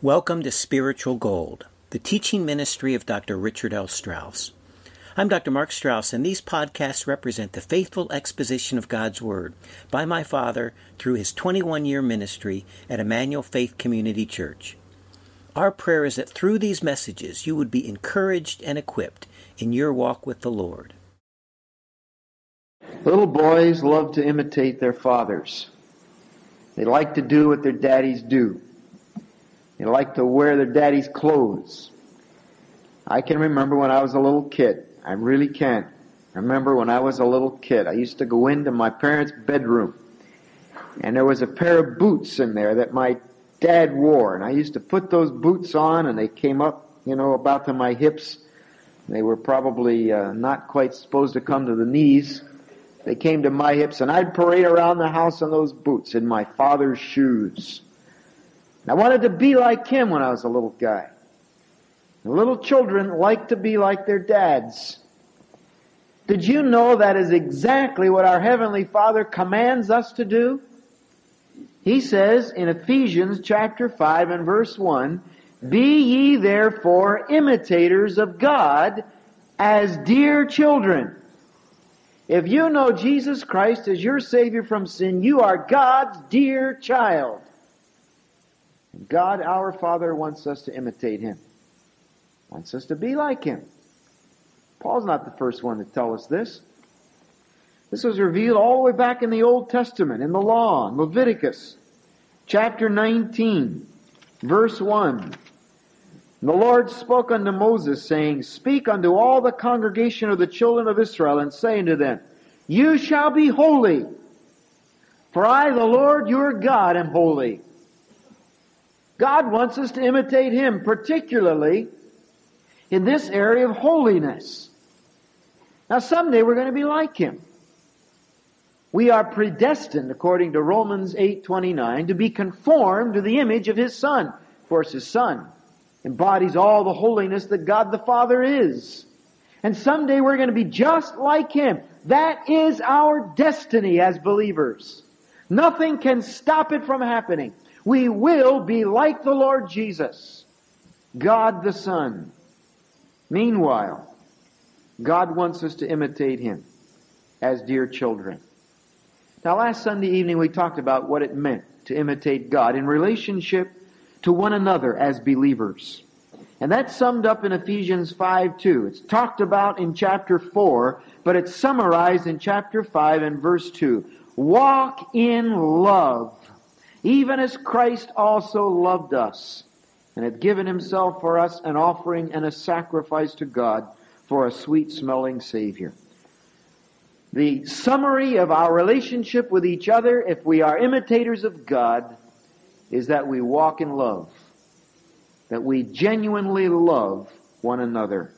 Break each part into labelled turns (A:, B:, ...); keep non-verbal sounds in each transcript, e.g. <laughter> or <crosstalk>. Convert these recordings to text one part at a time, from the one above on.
A: Welcome to Spiritual Gold, the teaching ministry of Dr. Richard L. Strauss. I'm Dr. Mark Strauss, and these podcasts represent the faithful exposition of God's Word by my father through his 21 year ministry at Emmanuel Faith Community Church. Our prayer is that through these messages you would be encouraged and equipped in your walk with the Lord.
B: Little boys love to imitate their fathers. They like to do what their daddies do. They like to wear their daddy's clothes. I can remember when I was a little kid. I really can. I remember when I was a little kid. I used to go into my parents' bedroom. And there was a pair of boots in there that my dad wore. And I used to put those boots on and they came up, you know, about to my hips. They were probably uh, not quite supposed to come to the knees. They came to my hips and I'd parade around the house in those boots in my father's shoes. I wanted to be like him when I was a little guy. Little children like to be like their dads. Did you know that is exactly what our Heavenly Father commands us to do? He says in Ephesians chapter 5 and verse 1, Be ye therefore imitators of God as dear children. If you know Jesus Christ as your Savior from sin, you are God's dear child. God, our Father, wants us to imitate Him. Wants us to be like Him. Paul's not the first one to tell us this. This was revealed all the way back in the Old Testament, in the law, in Leviticus, chapter 19, verse 1. And The Lord spoke unto Moses, saying, Speak unto all the congregation of the children of Israel, and say unto them, You shall be holy, for I, the Lord your God, am holy. God wants us to imitate Him, particularly in this area of holiness. Now someday we're going to be like Him. We are predestined, according to Romans 8:29, to be conformed to the image of His Son. Of course, His Son embodies all the holiness that God the Father is. And someday we're going to be just like Him. That is our destiny as believers. Nothing can stop it from happening. We will be like the Lord Jesus, God the Son. Meanwhile, God wants us to imitate Him as dear children. Now last Sunday evening we talked about what it meant to imitate God in relationship to one another as believers. And that's summed up in Ephesians 5 2. It's talked about in chapter 4, but it's summarized in chapter 5 and verse 2. Walk in love even as Christ also loved us and had given himself for us an offering and a sacrifice to God for a sweet smelling Savior. The summary of our relationship with each other, if we are imitators of God, is that we walk in love. That we genuinely love one another.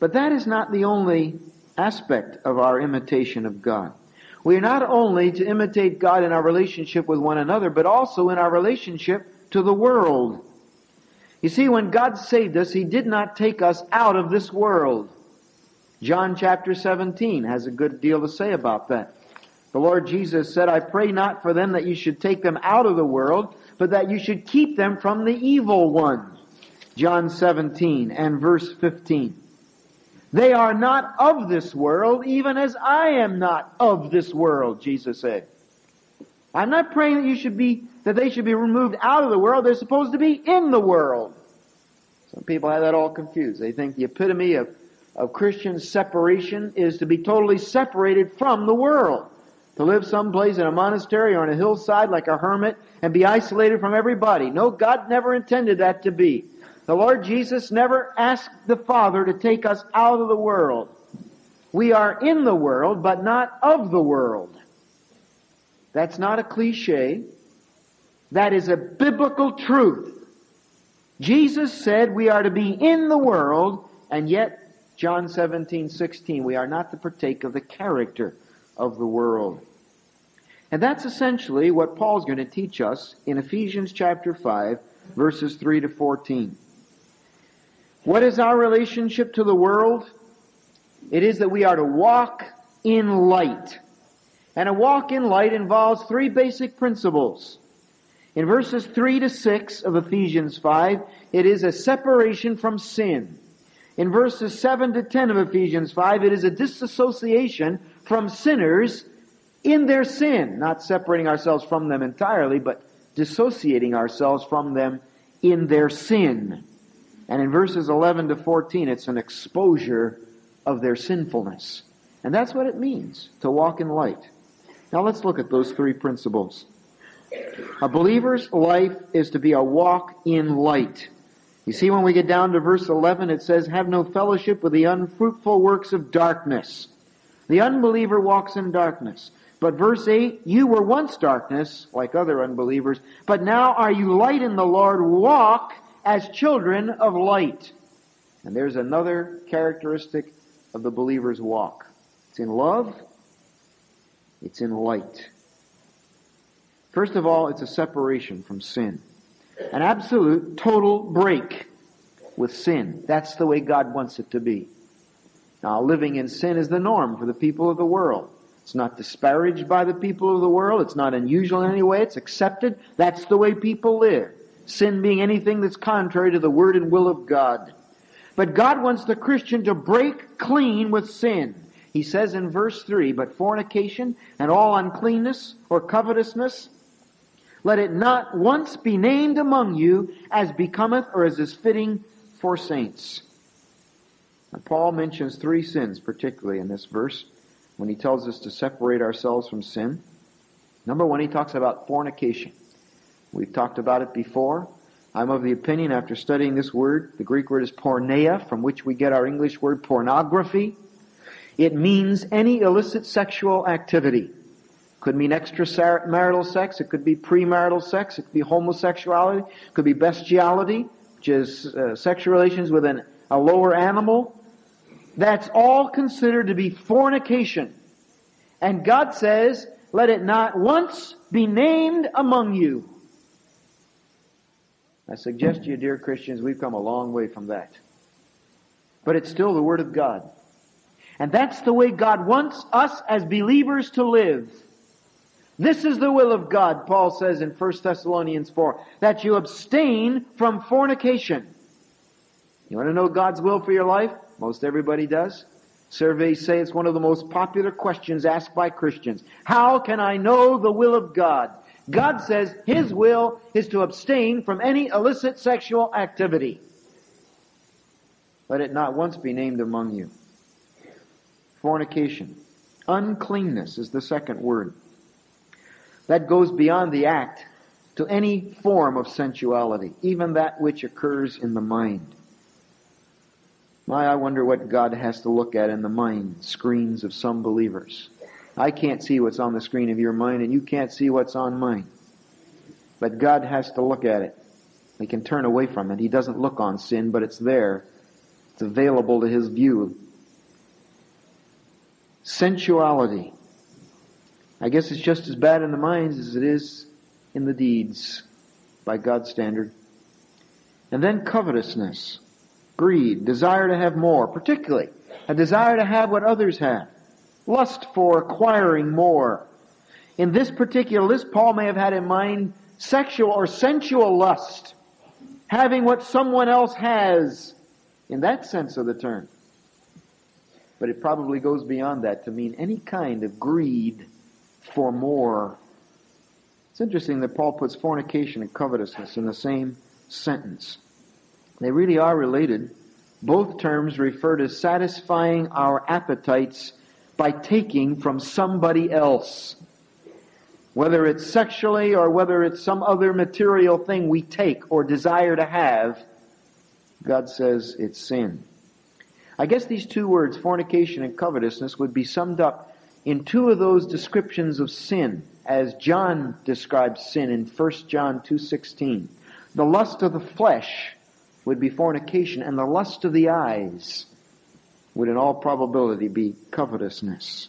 B: But that is not the only aspect of our imitation of God. We are not only to imitate God in our relationship with one another, but also in our relationship to the world. You see, when God saved us, He did not take us out of this world. John chapter 17 has a good deal to say about that. The Lord Jesus said, I pray not for them that you should take them out of the world, but that you should keep them from the evil one. John 17 and verse 15. They are not of this world, even as I am not of this world, Jesus said. I'm not praying that you should be, that they should be removed out of the world. They're supposed to be in the world. Some people have that all confused. They think the epitome of, of Christian separation is to be totally separated from the world. To live someplace in a monastery or on a hillside like a hermit and be isolated from everybody. No, God never intended that to be. The Lord Jesus never asked the Father to take us out of the world. We are in the world, but not of the world. That's not a cliche. That is a biblical truth. Jesus said we are to be in the world, and yet, John 17, 16, we are not to partake of the character of the world. And that's essentially what Paul's going to teach us in Ephesians chapter 5, verses 3 to 14. What is our relationship to the world? It is that we are to walk in light. And a walk in light involves three basic principles. In verses 3 to 6 of Ephesians 5, it is a separation from sin. In verses 7 to 10 of Ephesians 5, it is a disassociation from sinners in their sin, not separating ourselves from them entirely, but dissociating ourselves from them in their sin. And in verses 11 to 14, it's an exposure of their sinfulness. And that's what it means to walk in light. Now let's look at those three principles. A believer's life is to be a walk in light. You see, when we get down to verse 11, it says, Have no fellowship with the unfruitful works of darkness. The unbeliever walks in darkness. But verse 8, you were once darkness, like other unbelievers, but now are you light in the Lord. Walk as children of light. And there's another characteristic of the believer's walk. It's in love. It's in light. First of all, it's a separation from sin. An absolute, total break with sin. That's the way God wants it to be. Now, living in sin is the norm for the people of the world. It's not disparaged by the people of the world. It's not unusual in any way. It's accepted. That's the way people live. Sin being anything that's contrary to the word and will of God. But God wants the Christian to break clean with sin. He says in verse 3, But fornication and all uncleanness or covetousness let it not once be named among you as becometh or as is fitting for saints. Now, Paul mentions three sins particularly in this verse when he tells us to separate ourselves from sin. Number one, he talks about fornication. We've talked about it before. I'm of the opinion after studying this word, the Greek word is porneia, from which we get our English word pornography. It means any illicit sexual activity. Could mean extramarital sex. It could be premarital sex. It could be homosexuality. It could be bestiality, which is uh, sexual relations with an, a lower animal. That's all considered to be fornication. And God says, let it not once be named among you. I suggest to you, dear Christians, we've come a long way from that. But it's still the Word of God. And that's the way God wants us as believers to live. This is the will of God, Paul says in 1 Thessalonians 4, that you abstain from fornication. You want to know God's will for your life? Most everybody does. Surveys say it's one of the most popular questions asked by Christians. How can I know the will of God? God says His will is to abstain from any illicit sexual activity. Let it not once be named among you. Fornication. Uncleanness is the second word. That goes beyond the act to any form of sensuality, even that which occurs in the mind. My, I wonder what God has to look at in the mind screens of some believers. I can't see what's on the screen of your mind, and you can't see what's on mine. But God has to look at it. He can turn away from it. He doesn't look on sin, but it's there. It's available to his view. Sensuality. I guess it's just as bad in the minds as it is in the deeds by God's standard. And then covetousness, greed, desire to have more, particularly a desire to have what others have, lust for acquiring more. In this particular list, Paul may have had in mind sexual or sensual lust, having what someone else has, in that sense of the term. But it probably goes beyond that to mean any kind of greed for more. It's interesting that Paul puts fornication and covetousness in the same sentence. They really are related. Both terms refer to satisfying our appetites by taking from somebody else. Whether it's sexually or whether it's some other material thing we take or desire to have, God says it's sin. I guess these two words, fornication and covetousness, would be summed up in two of those descriptions of sin, as John describes sin in 1 John 2.16. The lust of the flesh would be fornication, and the lust of the eyes would in all probability be covetousness.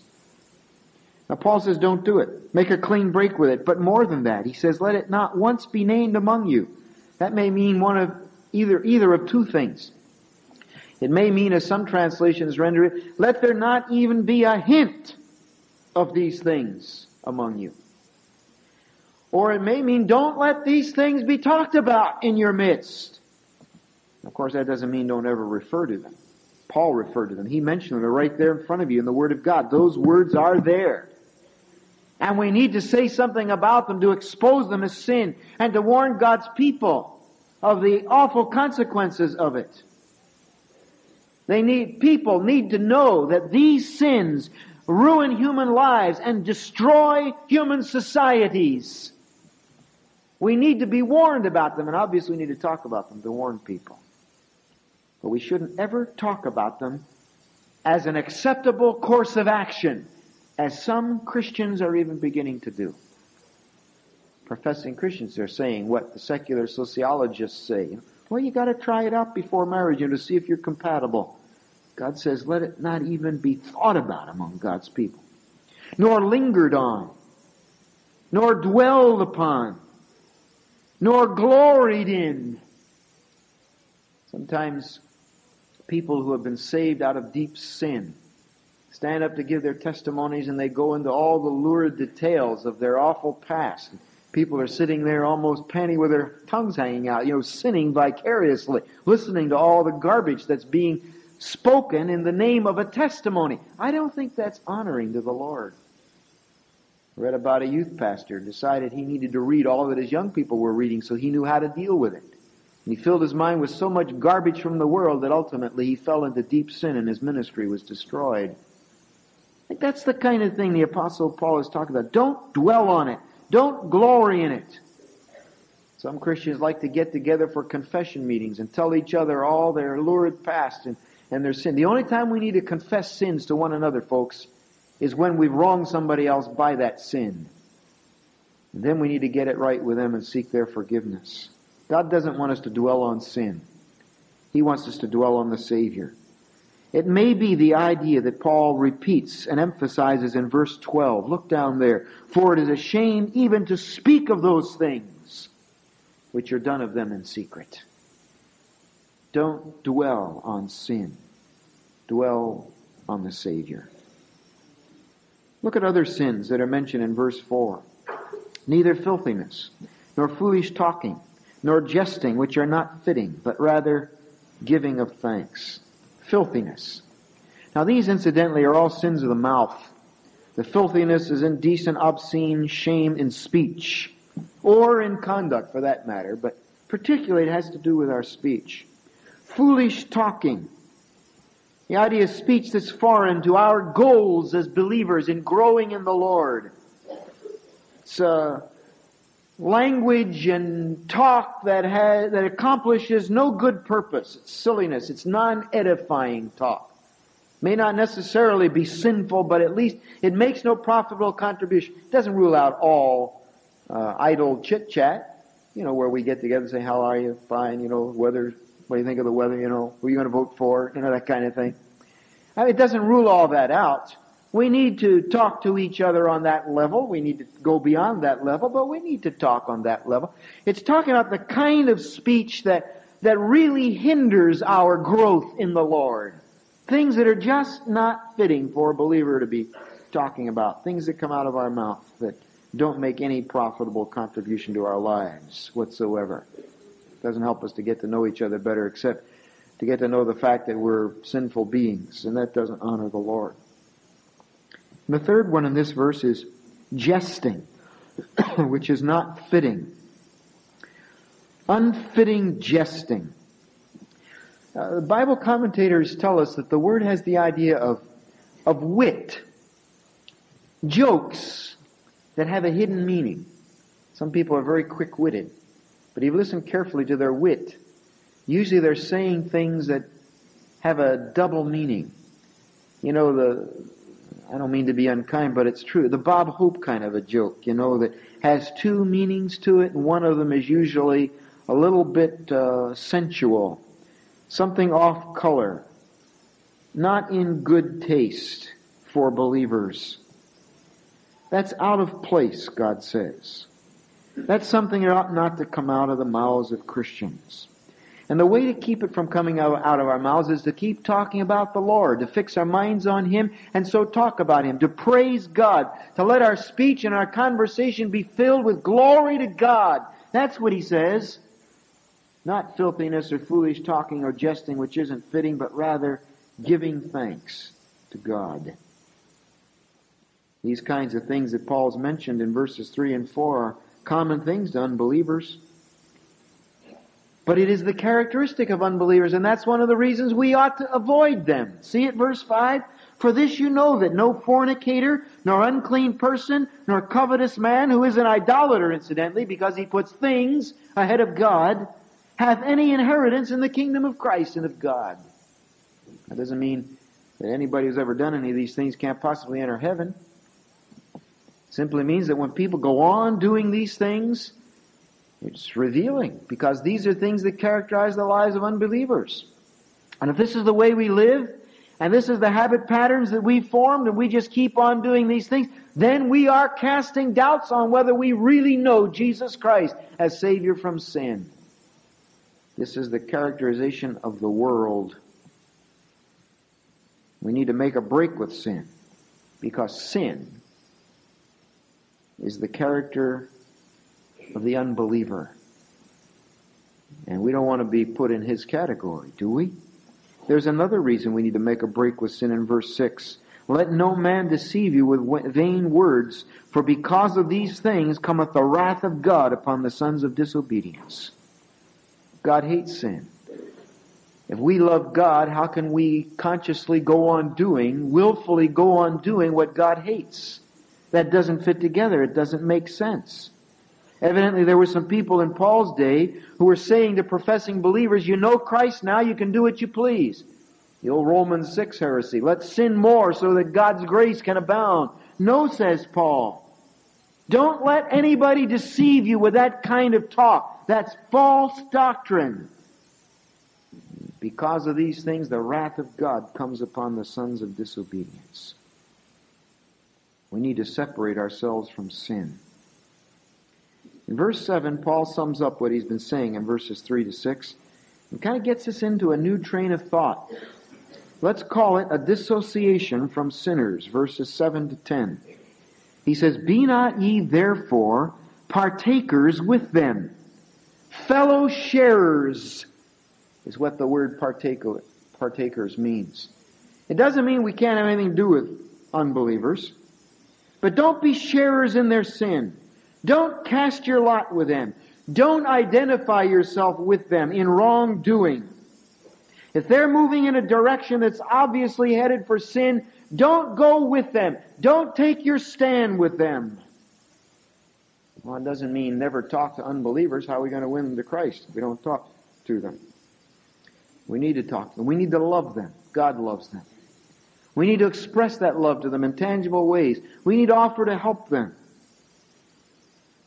B: Now Paul says don't do it. Make a clean break with it. But more than that, he says let it not once be named among you. That may mean one of either, either of two things. It may mean, as some translations render it, let there not even be a hint of these things among you. Or it may mean don't let these things be talked about in your midst. Of course, that doesn't mean don't ever refer to them. Paul referred to them. He mentioned them. They're right there in front of you in the Word of God. Those words are there. And we need to say something about them to expose them as sin and to warn God's people of the awful consequences of it. They need, people need to know that these sins ruin human lives and destroy human societies. We need to be warned about them, and obviously we need to talk about them to warn people. But we shouldn't ever talk about them as an acceptable course of action, as some Christians are even beginning to do. Professing Christians are saying what the secular sociologists say. Well, you gotta try it out before marriage, and to see if you're compatible. God says, let it not even be thought about among God's people, nor lingered on, nor dwelled upon, nor gloried in. Sometimes people who have been saved out of deep sin stand up to give their testimonies and they go into all the lurid details of their awful past. People are sitting there almost panting with their tongues hanging out, you know, sinning vicariously, listening to all the garbage that's being spoken in the name of a testimony. I don't think that's honoring to the Lord. I read about a youth pastor decided he needed to read all that his young people were reading so he knew how to deal with it. He filled his mind with so much garbage from the world that ultimately he fell into deep sin and his ministry was destroyed. That's the kind of thing the apostle Paul is talking about. Don't dwell on it. Don't glory in it. Some Christians like to get together for confession meetings and tell each other all their lurid past and, and their sin. The only time we need to confess sins to one another, folks, is when we've wronged somebody else by that sin. And then we need to get it right with them and seek their forgiveness. God doesn't want us to dwell on sin. He wants us to dwell on the Savior. It may be the idea that Paul repeats and emphasizes in verse 12. Look down there. For it is a shame even to speak of those things which are done of them in secret. Don't dwell on sin. Dwell on the Savior. Look at other sins that are mentioned in verse 4. Neither filthiness, nor foolish talking, nor jesting, which are not fitting, but rather giving of thanks. Filthiness. Now these incidentally are all sins of the mouth. The filthiness is indecent, obscene shame in speech, or in conduct for that matter, but particularly it has to do with our speech. Foolish talking. The idea of speech that's foreign to our goals as believers in growing in the Lord. It's uh, language and talk that has, that accomplishes no good purpose. It's silliness. It's non-edifying talk. May not necessarily be sinful, but at least it makes no profitable contribution. It doesn't rule out all uh, idle chit chat. You know, where we get together and say, "How are you? Fine." You know, weather. What do you think of the weather? You know, who are you going to vote for? You know, that kind of thing. I mean, it doesn't rule all that out. We need to talk to each other on that level. We need to go beyond that level, but we need to talk on that level. It's talking about the kind of speech that, that really hinders our growth in the Lord. Things that are just not fitting for a believer to be talking about. Things that come out of our mouth that don't make any profitable contribution to our lives whatsoever. It doesn't help us to get to know each other better except to get to know the fact that we're sinful beings, and that doesn't honor the Lord. The third one in this verse is jesting, <coughs> which is not fitting. Unfitting jesting. Uh, Bible commentators tell us that the word has the idea of, of wit, jokes that have a hidden meaning. Some people are very quick-witted, but if you listen carefully to their wit, usually they're saying things that have a double meaning. You know, the, I don't mean to be unkind, but it's true. The Bob Hope kind of a joke, you know, that has two meanings to it, and one of them is usually a little bit uh, sensual, something off color, not in good taste for believers. That's out of place, God says. That's something that ought not to come out of the mouths of Christians. And the way to keep it from coming out, of our mouths is to keep talking about the Lord, to fix our minds on Him, and so talk about Him, to praise God, to let our speech and our conversation be filled with glory to God. That's what He says. Not filthiness or foolish talking or jesting which isn't fitting, but rather giving thanks to God. These kinds of things that Paul's mentioned in verses 3 and 4 are common things to unbelievers. But it is the characteristic of unbelievers, and that's one of the reasons we ought to avoid them. See it, verse 5? For this you know that no fornicator, nor unclean person, nor covetous man, who is an idolater incidentally, because he puts things ahead of God, hath any inheritance in the kingdom of Christ and of God. That doesn't mean that anybody who's ever done any of these things can't possibly enter heaven. It simply means that when people go on doing these things, it's revealing because these are things that characterize the lives of unbelievers. And if this is the way we live, and this is the habit patterns that we've formed, and we just keep on doing these things, then we are casting doubts on whether we really know Jesus Christ as Savior from sin. This is the characterization of the world. We need to make a break with sin because sin is the character of the unbeliever. And we don't want to be put in his category, do we? There's another reason we need to make a break with sin in verse 6. Let no man deceive you with vain words, for because of these things cometh the wrath of God upon the sons of disobedience. God hates sin. If we love God, how can we consciously go on doing, willfully go on doing what God hates? That doesn't fit together. It doesn't make sense. Evidently, there were some people in Paul's day who were saying to professing believers, you know Christ now, you can do what you please. The old Romans 6 heresy. Let's sin more so that God's grace can abound. No, says Paul. Don't let anybody deceive you with that kind of talk. That's false doctrine. Because of these things, the wrath of God comes upon the sons of disobedience. We need to separate ourselves from sin. In verse 7, Paul sums up what he's been saying in verses 3 to 6 and kind of gets us into a new train of thought. Let's call it a dissociation from sinners, verses 7 to 10. He says, Be not ye therefore partakers with them. Fellow sharers is what the word partaker, partakers means. It doesn't mean we can't have anything to do with unbelievers. But don't be sharers in their sin. Don't cast your lot with them. Don't identify yourself with them in wrongdoing. If they're moving in a direction that's obviously headed for sin, don't go with them. Don't take your stand with them. Well, it doesn't mean never talk to unbelievers. How are we going to win them to Christ we don't talk to them? We need to talk to them. We need to love them. God loves them. We need to express that love to them in tangible ways. We need to offer to help them.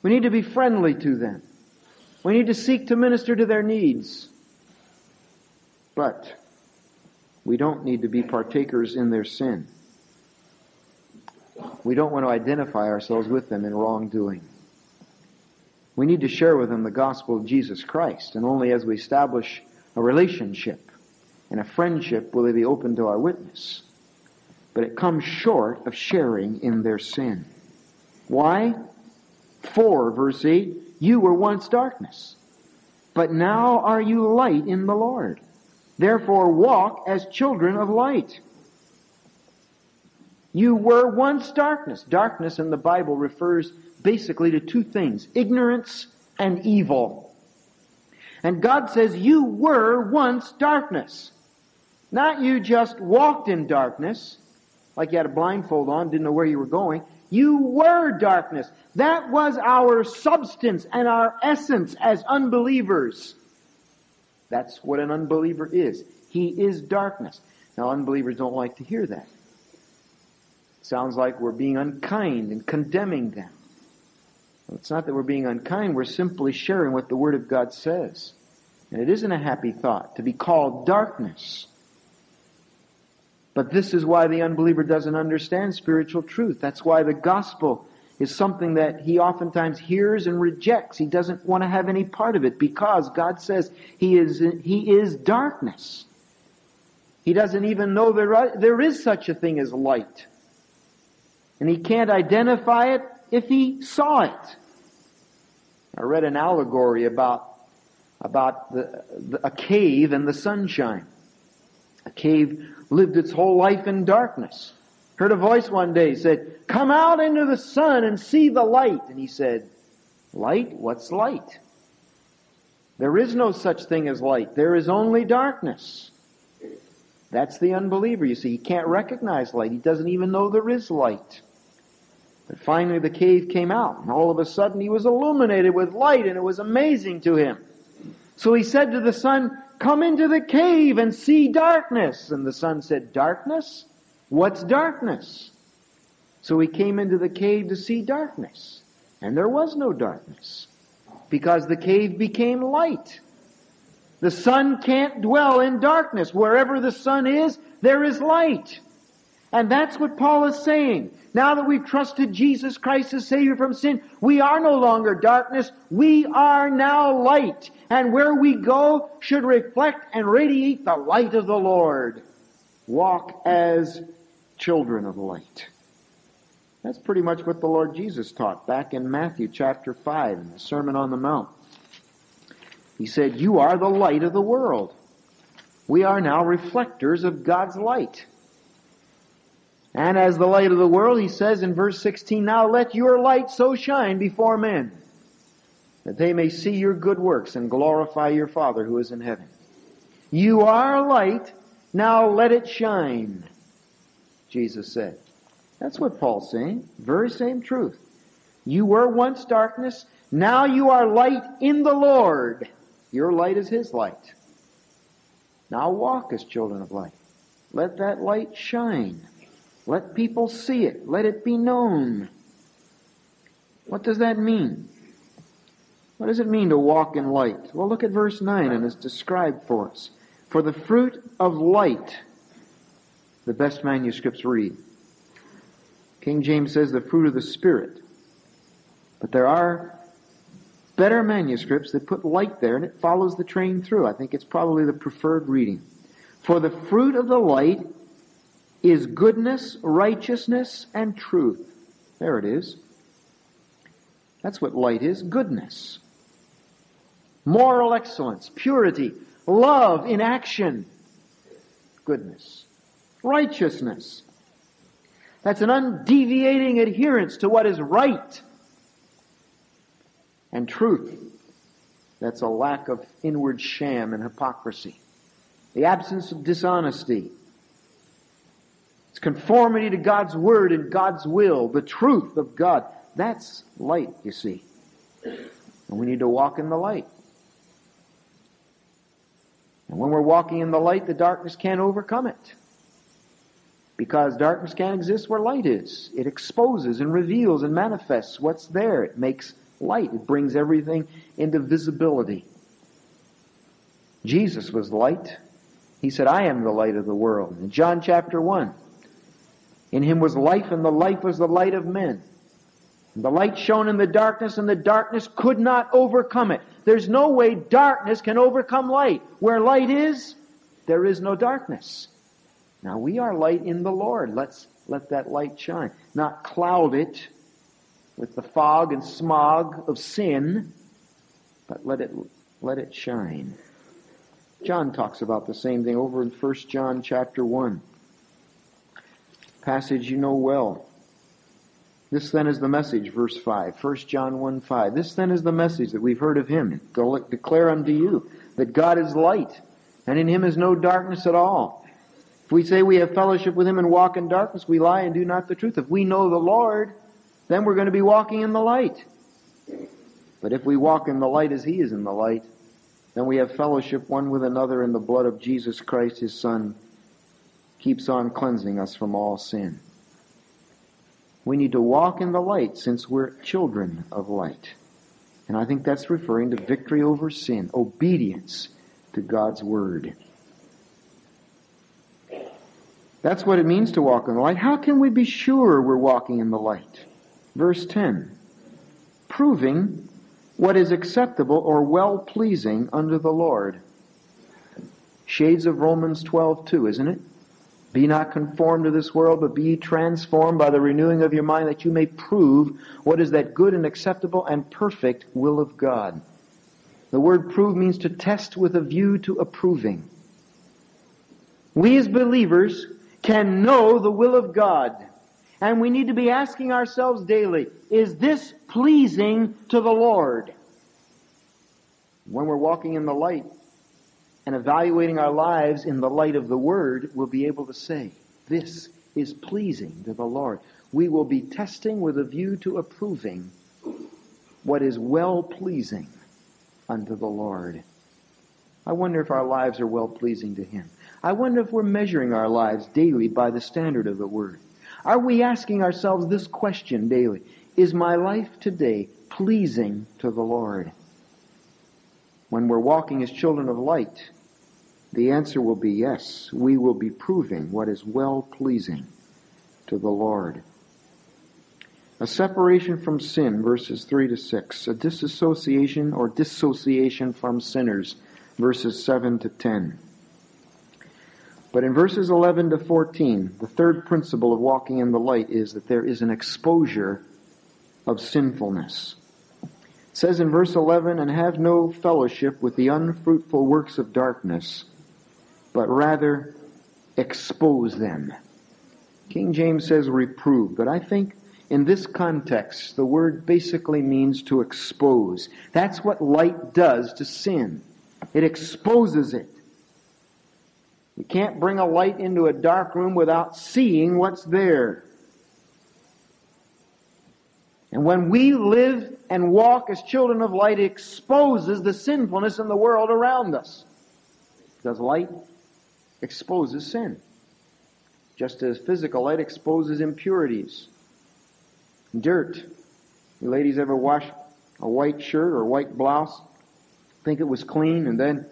B: We need to be friendly to them. We need to seek to minister to their needs. But we don't need to be partakers in their sin. We don't want to identify ourselves with them in wrongdoing. We need to share with them the gospel of Jesus Christ, and only as we establish a relationship and a friendship will they be open to our witness. But it comes short of sharing in their sin. Why? 4, verse 8, you were once darkness, but now are you light in the Lord. Therefore walk as children of light. You were once darkness. Darkness in the Bible refers basically to two things, ignorance and evil. And God says you were once darkness. Not you just walked in darkness, like you had a blindfold on, didn't know where you were going. You were darkness. That was our substance and our essence as unbelievers. That's what an unbeliever is. He is darkness. Now, unbelievers don't like to hear that. Sounds like we're being unkind and condemning them. Well, it's not that we're being unkind, we're simply sharing what the Word of God says. And it isn't a happy thought to be called darkness. But this is why the unbeliever doesn't understand spiritual truth. That's why the gospel is something that he oftentimes hears and rejects. He doesn't want to have any part of it because God says he is, he is darkness. He doesn't even know there, there is such a thing as light. And he can't identify it if he saw it. I read an allegory about, about the, the, a cave and the sunshine. A cave lived its whole life in darkness. Heard a voice one day said, come out into the sun and see the light. And he said, light? What's light? There is no such thing as light. There is only darkness. That's the unbeliever. You see, he can't recognize light. He doesn't even know there is light. But finally the cave came out, and all of a sudden he was illuminated with light, and it was amazing to him. So he said to the sun, Come into the cave and see darkness. And the sun said, Darkness? What's darkness? So he came into the cave to see darkness. And there was no darkness. Because the cave became light. The sun can't dwell in darkness. Wherever the sun is, there is light. And that's what Paul is saying. Now that we've trusted Jesus Christ as Savior from sin, we are no longer darkness. We are now light. And where we go should reflect and radiate the light of the Lord. Walk as children of light. That's pretty much what the Lord Jesus taught back in Matthew chapter 5 in the Sermon on the Mount. He said, You are the light of the world. We are now reflectors of God's light. And as the light of the world, he says in verse 16, Now let your light so shine before men, that they may see your good works and glorify your Father who is in heaven. You are light, now let it shine, Jesus said. That's what Paul's saying. Very same truth. You were once darkness, now you are light in the Lord. Your light is His light. Now walk as children of light. Let that light shine. Let people see it. Let it be known. What does that mean? What does it mean to walk in light? Well, look at verse 9 and it's described for us. For the fruit of light, the best manuscripts read. King James says the fruit of the Spirit. But there are better manuscripts that put light there and it follows the train through. I think it's probably the preferred reading. For the fruit of the light is goodness, righteousness, and truth. There it is. That's what light is, goodness. Moral excellence, purity, love in action, goodness. Righteousness. That's an undeviating adherence to what is right and truth. That's a lack of inward sham and hypocrisy. The absence of dishonesty. It's conformity to God's Word and God's will, the truth of God. That's light, you see. And we need to walk in the light. And when we're walking in the light, the darkness can't overcome it. Because darkness can't exist where light is. It exposes and reveals and manifests what's there. It makes light. It brings everything into visibility. Jesus was light. He said, I am the light of the world. In John chapter 1, in him was life, and the life was the light of men. And the light shone in the darkness, and the darkness could not overcome it. There's no way darkness can overcome light. Where light is, there is no darkness. Now we are light in the Lord. Let's let that light shine. Not cloud it with the fog and smog of sin, but let it, let it shine. John talks about the same thing over in 1 John chapter 1. Passage you know well. This then is the message, verse 5. 1 John 1 5. This then is the message that we've heard of him. Declare unto you that God is light, and in him is no darkness at all. If we say we have fellowship with him and walk in darkness, we lie and do not the truth. If we know the Lord, then we're going to be walking in the light. But if we walk in the light as He is in the light, then we have fellowship one with another in the blood of Jesus Christ, His Son, keeps on cleansing us from all sin. We need to walk in the light since we're children of light. And I think that's referring to victory over sin, obedience to God's Word. That's what it means to walk in the light. How can we be sure we're walking in the light? Verse 10. Proving what is acceptable or well pleasing unto the Lord. Shades of Romans 12 too, isn't it? Be not conformed to this world, but be transformed by the renewing of your mind that you may prove what is that good and acceptable and perfect will of God. The word prove means to test with a view to approving. We as believers can know the will of God. And we need to be asking ourselves daily, is this pleasing to the Lord? When we're walking in the light and evaluating our lives in the light of the Word, we'll be able to say, this is pleasing to the Lord. We will be testing with a view to approving what is well pleasing unto the Lord. I wonder if our lives are well pleasing to Him. I wonder if we're measuring our lives daily by the standard of the Word. Are we asking ourselves this question daily? Is my life today pleasing to the Lord? When we're walking as children of light, the answer will be yes. We will be proving what is well pleasing to the Lord. A separation from sin, verses 3 to 6. A disassociation or dissociation from sinners, verses 7 to 10. But in verses 11 to 14, the third principle of walking in the light is that there is an exposure of sinfulness. It says in verse 11, and have no fellowship with the unfruitful works of darkness, but rather expose them. King James says reprove, but I think in this context, the word basically means to expose. That's what light does to sin. It exposes it. You can't bring a light into a dark room without seeing what's there. And when we live and walk as children of light, exposes the sinfulness in the world around us. Because light exposes sin. Just as physical light exposes impurities. Dirt. You ladies ever wash a white shirt or white blouse? Think it was clean and then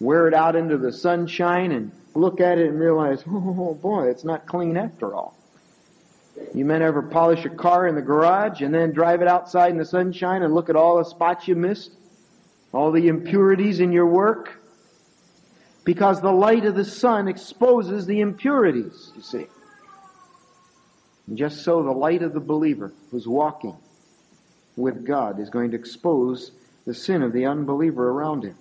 B: wear it out into the sunshine and look at it and realize, <laughs> oh boy, it's not clean after all. You men ever polish a car in the garage and then drive it outside in the sunshine and look at all the spots you missed? All the impurities in your work? Because the light of the sun exposes the impurities, you see. And just so the light of the believer who's walking with God is going to expose the sin of the unbeliever around him.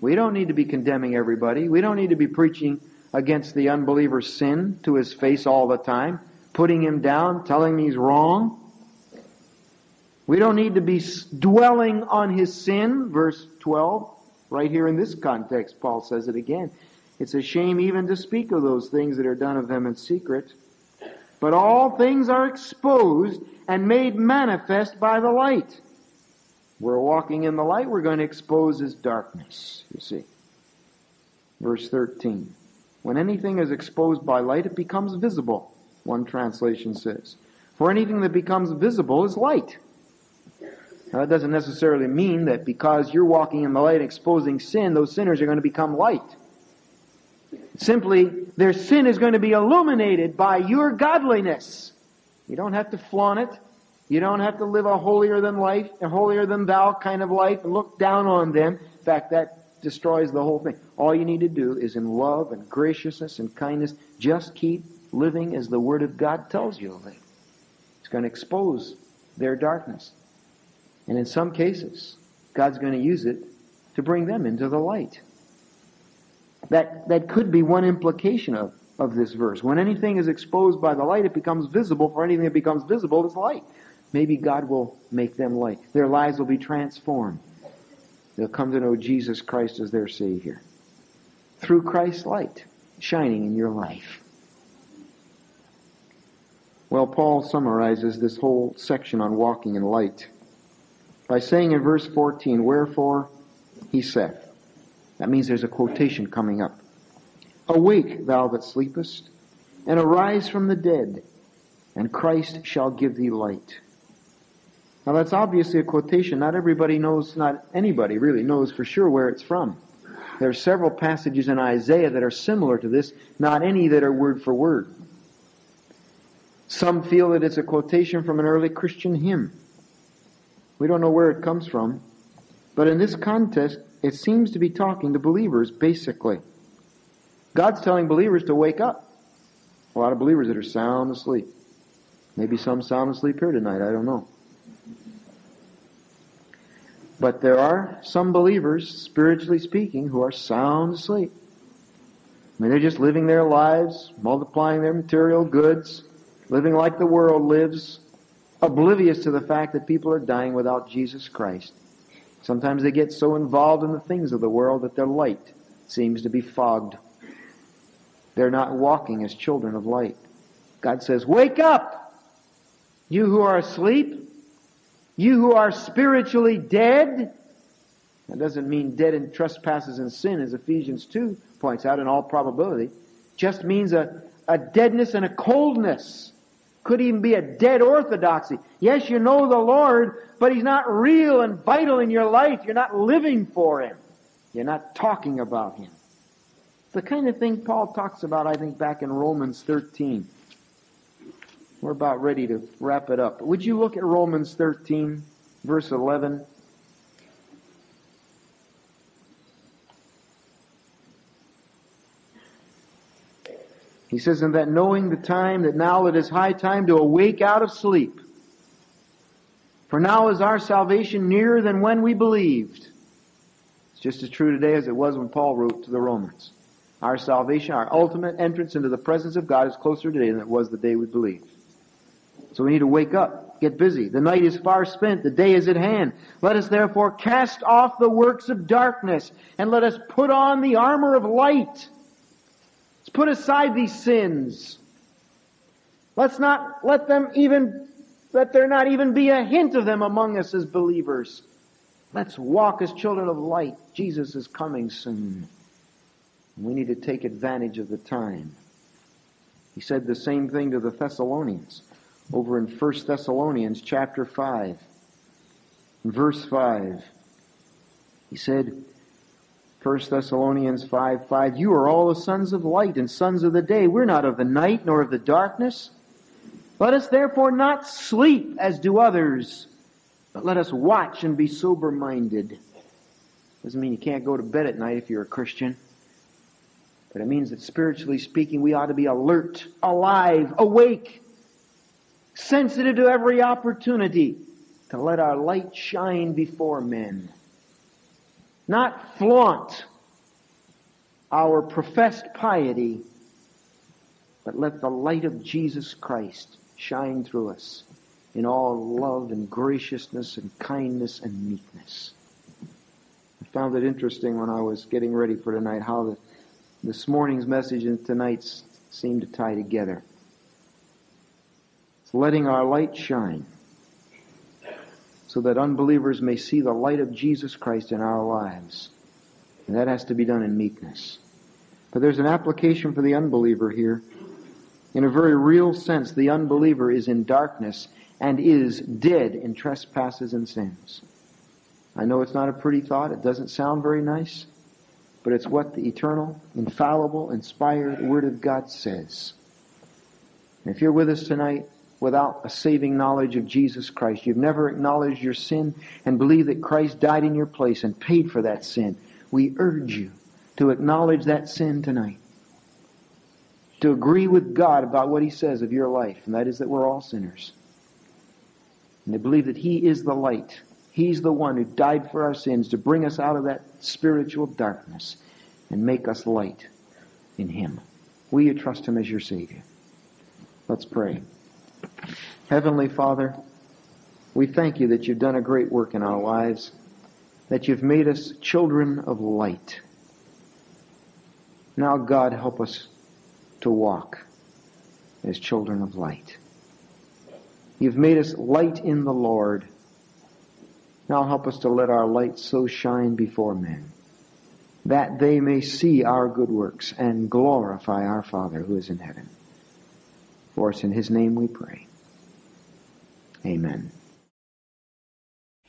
B: We don't need to be condemning everybody. We don't need to be preaching against the unbeliever's sin to his face all the time, putting him down, telling him he's wrong. We don't need to be dwelling on his sin, verse 12. Right here in this context, Paul says it again. It's a shame even to speak of those things that are done of them in secret. But all things are exposed and made manifest by the light. We're walking in the light, we're going to expose his darkness, you see. Verse 13. When anything is exposed by light, it becomes visible, one translation says. For anything that becomes visible is light. Now, that doesn't necessarily mean that because you're walking in the light exposing sin, those sinners are going to become light. Simply, their sin is going to be illuminated by your godliness. You don't have to flaunt it. You don't have to live a holier than life, a holier than thou kind of life and look down on them. In fact, that destroys the whole thing. All you need to do is in love and graciousness and kindness, just keep living as the Word of God tells you to live. It's going to expose their darkness. And in some cases, God's going to use it to bring them into the light. That, that could be one implication of, of this verse. When anything is exposed by the light, it becomes visible. For anything that becomes visible is light. Maybe God will make them light. Their lives will be transformed. They'll come to know Jesus Christ as their Savior. Through Christ's light shining in your life. Well, Paul summarizes this whole section on walking in light by saying in verse 14, Wherefore he saith. That means there's a quotation coming up. Awake, thou that sleepest, and arise from the dead, and Christ shall give thee light. Now that's obviously a quotation. Not everybody knows, not anybody really knows for sure where it's from. There are several passages in Isaiah that are similar to this, not any that are word for word. Some feel that it's a quotation from an early Christian hymn. We don't know where it comes from, but in this context, it seems to be talking to believers, basically. God's telling believers to wake up. A lot of believers that are sound asleep. Maybe some sound asleep here tonight, I don't know. But there are some believers, spiritually speaking, who are sound asleep. I mean, they're just living their lives, multiplying their material goods, living like the world lives, oblivious to the fact that people are dying without Jesus Christ. Sometimes they get so involved in the things of the world that their light seems to be fogged. They're not walking as children of light. God says, wake up! You who are asleep, you who are spiritually dead. That doesn't mean dead in trespasses and sin, as Ephesians 2 points out in all probability. Just means a, a deadness and a coldness. Could even be a dead orthodoxy. Yes, you know the Lord, but He's not real and vital in your life. You're not living for Him. You're not talking about Him. It's the kind of thing Paul talks about, I think, back in Romans 13. We're about ready to wrap it up. Would you look at Romans 13, verse 11? He says, and that knowing the time, that now it is high time to awake out of sleep. For now is our salvation nearer than when we believed. It's just as true today as it was when Paul wrote to the Romans. Our salvation, our ultimate entrance into the presence of God is closer today than it was the day we believed. So we need to wake up, get busy. The night is far spent, the day is at hand. Let us therefore cast off the works of darkness and let us put on the armor of light. Let's put aside these sins. Let's not let them even, let there not even be a hint of them among us as believers. Let's walk as children of light. Jesus is coming soon. We need to take advantage of the time. He said the same thing to the Thessalonians over in 1 Thessalonians chapter 5. Verse 5. He said, 1 Thessalonians 5, 5, You are all the sons of light and sons of the day. We're not of the night nor of the darkness. Let us therefore not sleep as do others, but let us watch and be sober minded. Doesn't mean you can't go to bed at night if you're a Christian. But it means that spiritually speaking, we ought to be alert, alive, awake, sensitive to every opportunity to let our light shine before men. Not flaunt our professed piety, but let the light of Jesus Christ shine through us in all love and graciousness and kindness and meekness. I found it interesting when I was getting ready for tonight how the, this morning's message and tonight's seem to tie together It's letting our light shine so that unbelievers may see the light of Jesus Christ in our lives. And that has to be done in meekness. But there's an application for the unbeliever here. In a very real sense, the unbeliever is in darkness and is dead in trespasses and sins. I know it's not a pretty thought. It doesn't sound very nice. But it's what the eternal, infallible, inspired Word of God says. And if you're with us tonight without a saving knowledge of Jesus Christ. You've never acknowledged your sin and believed that Christ died in your place and paid for that sin. We urge you to acknowledge that sin tonight. To agree with God about what He says of your life, and that is that we're all sinners. And to believe that He is the light. He's the one who died for our sins to bring us out of that spiritual darkness and make us light in Him. Will you trust Him as your Savior? Let's pray. Heavenly Father, we thank you that you've done a great work in our lives, that you've made us children of light. Now, God, help us to walk as children of light. You've made us light in the Lord. Now help us to let our light so shine before men that they may see our good works and glorify our Father who is in heaven. For us in his name we pray. Amen.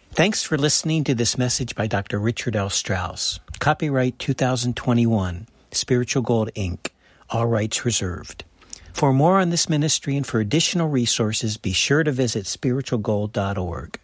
A: Thanks for listening to this message by Dr. Richard L. Strauss. Copyright 2021, Spiritual Gold Inc., all rights reserved. For more on this ministry and for additional resources, be sure to visit spiritualgold.org.